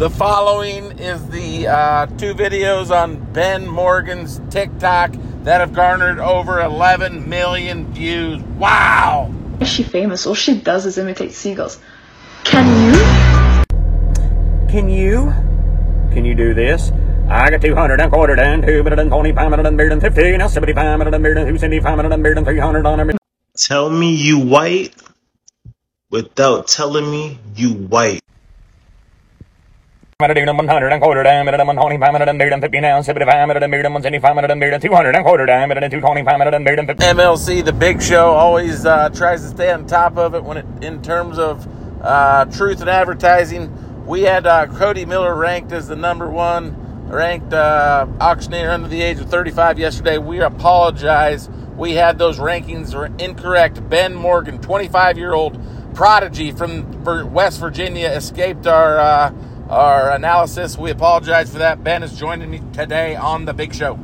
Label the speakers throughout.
Speaker 1: The following is the uh, two videos on Ben Morgan's TikTok that have garnered over 11 million views. Wow!
Speaker 2: Is she famous? All she does is imitate seagulls. Can you?
Speaker 3: Can you? Can you do this? I got 200 and quarter and 200 and 25 and 150 now 75 and 175 and 300 on every.
Speaker 4: Tell me you white without telling me you white.
Speaker 3: 100 and quarter and 125 and 150 now 75 and 175 and 200 and quarter and 225 and 150.
Speaker 1: MLC, the big show, always uh, tries to stay on top of it when it, in terms of uh, truth and advertising. We had uh, Cody Miller ranked as the number one ranked uh, auctioneer under the age of 35 yesterday. We apologize. We had those rankings were incorrect. Ben Morgan, 25 year old prodigy from West Virginia, escaped our uh, our analysis. We apologize for that. Ben is joining me today on the Big Show.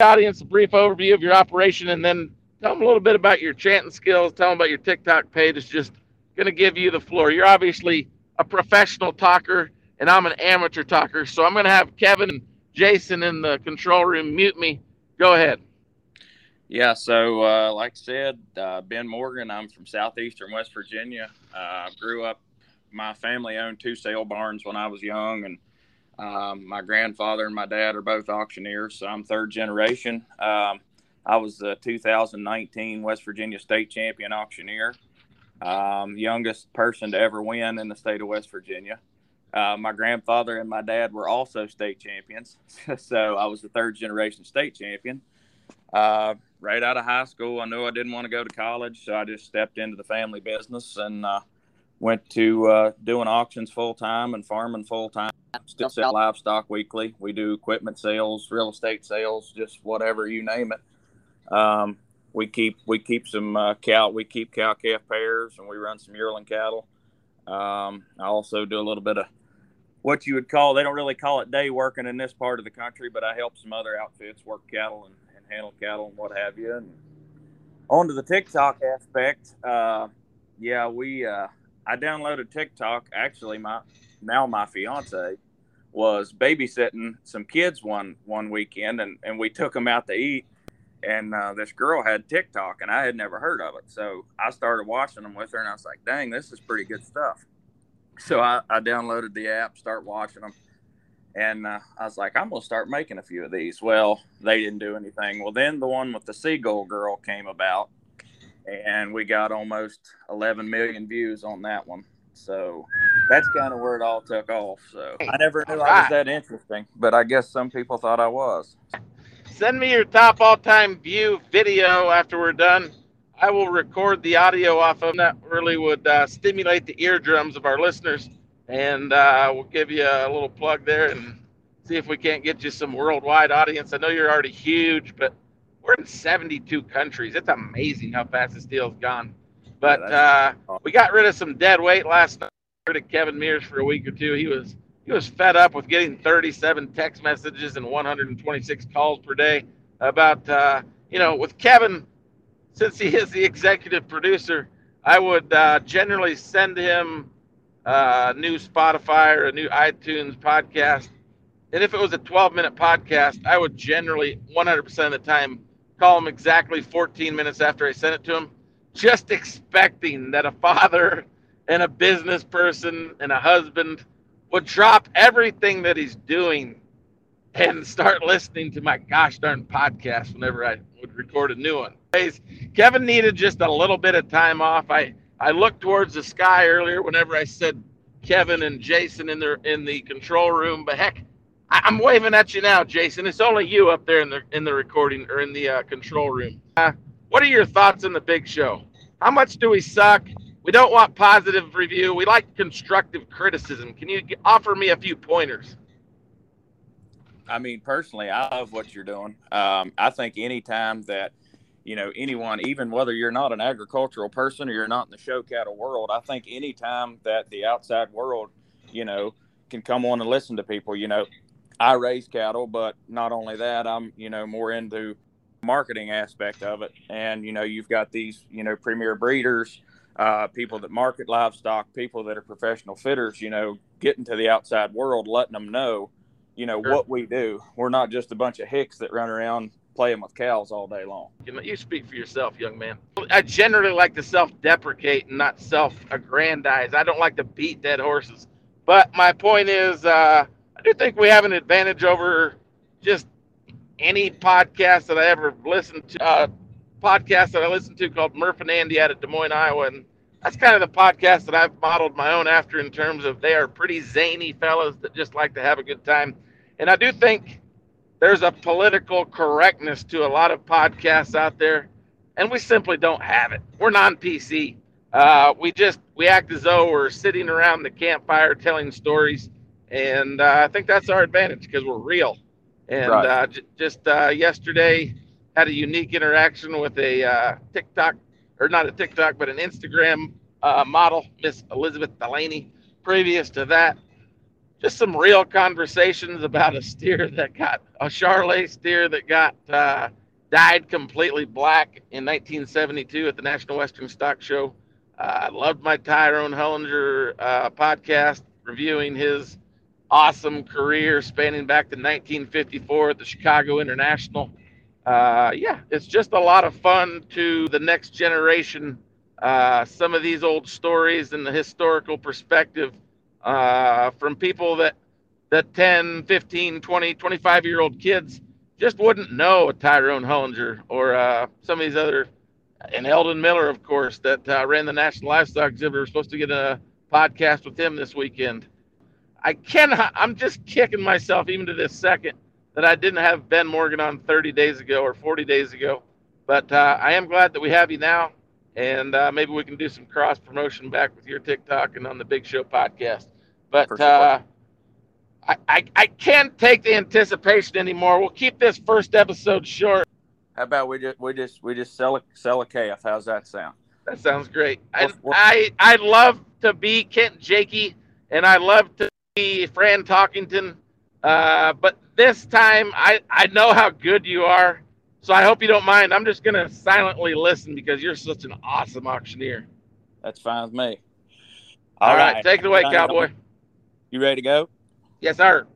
Speaker 1: Audience, a brief overview of your operation, and then tell them a little bit about your chanting skills. Tell them about your TikTok page. It's just going to give you the floor. You're obviously a professional talker, and I'm an amateur talker. So I'm going to have Kevin and Jason in the control room mute me. Go ahead.
Speaker 5: Yeah, so uh, like I said, uh, Ben Morgan. I'm from southeastern West Virginia. Uh, grew up my family owned two sale barns when I was young, and um, my grandfather and my dad are both auctioneers, so I'm third generation. Um, I was the 2019 West Virginia State Champion auctioneer, um, youngest person to ever win in the state of West Virginia. Uh, my grandfather and my dad were also state champions, so I was the third generation state champion. Uh, right out of high school, I knew I didn't want to go to college, so I just stepped into the family business and uh, went to uh, doing auctions full time and farming full time. Still sell livestock weekly. We do equipment sales, real estate sales, just whatever you name it. Um, we keep we keep some uh, cow we keep cow calf pairs and we run some yearling cattle. Um, I also do a little bit of what you would call they don't really call it day working in this part of the country, but I help some other outfits work cattle and, and handle cattle and what have you. And on to the TikTok aspect, uh, yeah, we uh, I downloaded TikTok. Actually, my now my fiance was babysitting some kids one one weekend, and and we took them out to eat. And uh, this girl had TikTok, and I had never heard of it. So I started watching them with her, and I was like, "Dang, this is pretty good stuff." So I, I downloaded the app, start watching them, and uh, I was like, "I'm gonna start making a few of these." Well, they didn't do anything. Well, then the one with the seagull girl came about, and we got almost 11 million views on that one. So that's kind of where it all took off. So I never knew I was that interesting, but I guess some people thought I was.
Speaker 1: Send me your top all-time view video after we're done. I will record the audio off of that. Really would uh, stimulate the eardrums of our listeners, and uh, we'll give you a little plug there and see if we can't get you some worldwide audience. I know you're already huge, but we're in 72 countries. It's amazing how fast this deal's gone. But uh, we got rid of some dead weight last night. Heard Kevin Mears for a week or two. He was he was fed up with getting 37 text messages and 126 calls per day about uh, you know with Kevin since he is the executive producer. I would uh, generally send him uh, a new Spotify or a new iTunes podcast. And if it was a 12 minute podcast, I would generally 100% of the time call him exactly 14 minutes after I sent it to him, just expecting that a father and a business person and a husband would drop everything that he's doing and start listening to my gosh darn podcast whenever I would record a new one. Kevin needed just a little bit of time off. I, I looked towards the sky earlier whenever I said Kevin and Jason in their in the control room, but heck, I'm waving at you now, Jason. It's only you up there in the in the recording or in the uh, control room. Uh, what are your thoughts on the big show? How much do we suck? We don't want positive review. We like constructive criticism. Can you offer me a few pointers?
Speaker 5: I mean, personally, I love what you're doing. Um, I think anytime that you know anyone, even whether you're not an agricultural person or you're not in the show cattle world, I think anytime that the outside world, you know, can come on and listen to people, you know, I raise cattle, but not only that, I'm you know more into marketing aspect of it. And you know, you've got these you know premier breeders, uh, people that market livestock, people that are professional fitters. You know, getting to the outside world, letting them know, you know,
Speaker 1: Sure.
Speaker 5: what we do. We're not just a bunch of hicks that run around playing with cows all day long.
Speaker 1: You, you speak for yourself, young man. I generally like to self-deprecate and not self-aggrandize. I don't like to beat dead horses. But my point is, uh, I do think we have an advantage over just any podcast that I ever listened to. Uh, podcast that I listened to called Murph and Andy out of Des Moines, Iowa, and that's kind of the podcast that I've modeled my own after in terms of they are pretty zany fellows that just like to have a good time. And I do think there's a political correctness to a lot of podcasts out there, and we simply don't have it. We're non-PC. Uh, we just we act as though we're sitting around the campfire telling stories, and uh, I think that's our advantage because we're real. And
Speaker 5: Right.
Speaker 1: uh, j- just uh, yesterday had a unique interaction with a uh, TikTok or not a TikTok, but an Instagram uh, model, Miss Elizabeth Delaney. Previous to that, just some real conversations about a steer that got a Charolais steer that got uh, dyed completely black in 1972 at the National Western Stock Show. Uh, I loved my Tyrone Hollinger uh, podcast reviewing his awesome career spanning back to 1954 at the Chicago International. Uh, yeah, it's just a lot of fun to the next generation. Uh, some of these old stories and the historical perspective uh, from people that that 10, 15, 20, 25 year old kids just wouldn't know a Tyrone Hollinger or uh, some of these other, and Eldon Miller, of course, that uh, ran the National Livestock Exhibitor. We're supposed to get a podcast with him this weekend. I cannot, I'm just kicking myself even to this second that I didn't have Ben Morgan on 30 days ago or 40 days ago. But uh, I am glad that we have you now. And uh, maybe we can do some cross promotion back with your TikTok and on the Big Show podcast. But uh, I, I, I can't take the anticipation anymore. We'll keep this first episode short.
Speaker 5: How about we just we just we just sell a sell a calf? How's that sound?
Speaker 1: That sounds great. I, I I love to be Kent Jakey, and I love to Fran Talkington. Uh, but this time, I I know how good you are, so I hope you don't mind. I'm just gonna silently listen because you're such an awesome auctioneer.
Speaker 5: That's fine with me.
Speaker 1: All right, take it away, cowboy.
Speaker 5: You ready to go?
Speaker 1: Yes, sir.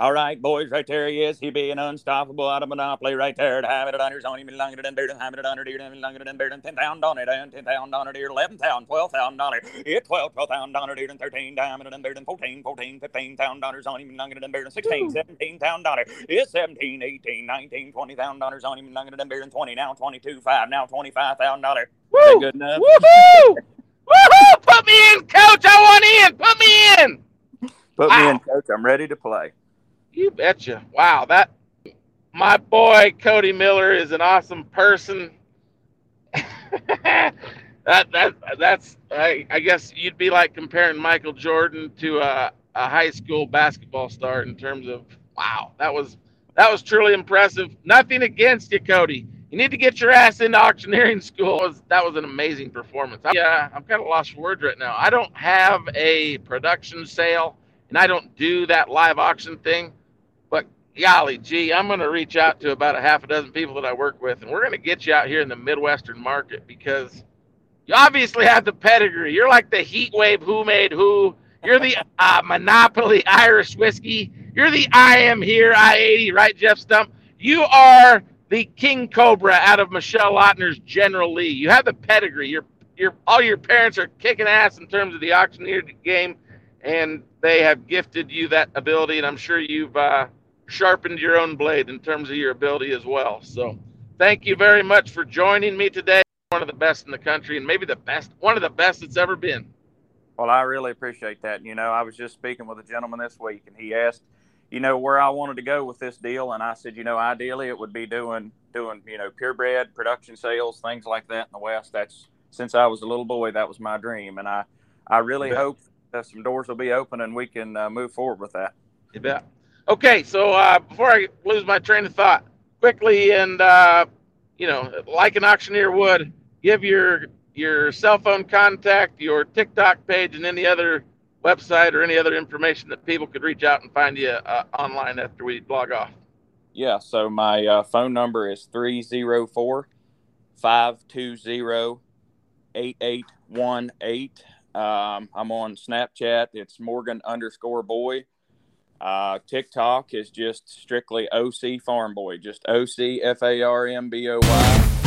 Speaker 5: All right, boys, right there he is. He being unstoppable out of monopoly right there. Having it under his own, even longer than beard, having it under deer, even longer than beard, ten pound on it, and ten pound on it, deer, eleven pound, twelve pound on it, it twelve, twelve pound on it, deer, and thirteen, having it beard, and fourteen, fourteen, fifteen pound dollars on even longer than beard, and sixteen, seventeen pound on it, it's seventeen, eighteen, nineteen, twenty pound dollars on even longer than beard, and twenty, now twenty-two, five, now twenty-five pound dollar. Is
Speaker 1: Woo!
Speaker 5: good enough?
Speaker 1: Woohoo! Woohoo! Put me in, coach. I want in. Put me in.
Speaker 5: Put me in, coach. I'm ready to play.
Speaker 1: You betcha. Wow, that my boy Cody Miller is an awesome person. that that that's I, I guess you'd be like comparing Michael Jordan to a, a high school basketball star in terms of wow, that was that was truly impressive. Nothing against you, Cody. You need to get your ass into auctioneering school. That was, that was an amazing performance. Yeah, uh, I'm kind of lost for words right now. I don't have a production sale, and I don't do that live auction thing. Golly gee, I'm going to reach out to about a half a dozen people that I work with, and we're going to get you out here in the Midwestern market because you obviously have the pedigree. You're like the heat wave who made who. You're the uh, Monopoly Irish whiskey. You're the I am here I 80, right, Jeff Stump? You are the King Cobra out of Michelle Lautner's General Lee. You have the pedigree. Your your all your parents are kicking ass in terms of the auctioneer game, and they have gifted you that ability. And I'm sure you've uh, sharpened your own blade in terms of your ability as well. So, thank you very much for joining me today. One of the best in the country, and maybe the best, one of the best it's ever been.
Speaker 5: Well, I really appreciate that. You know, I was just speaking with a gentleman this week, and he asked, you know, where I wanted to go with this deal, and I said, you know, ideally it would be doing doing you know purebred production sales, things like that in the West. That's since I was a little boy, that was my dream, and I I really hope that some doors will be open and we can uh, move forward with that.
Speaker 1: You bet. Okay, so uh, before I lose my train of thought, quickly and uh, you know, like an auctioneer would, give your your cell phone contact, your TikTok page, and any other website or any other information that people could reach out and find you uh, online after we log off.
Speaker 5: Yeah, so my uh, phone number is 304 520 8818. Um, I'm on Snapchat. It's Morgan underscore boy. Uh, TikTok is just strictly OC Farm Boy, just O C F A R M B O Y.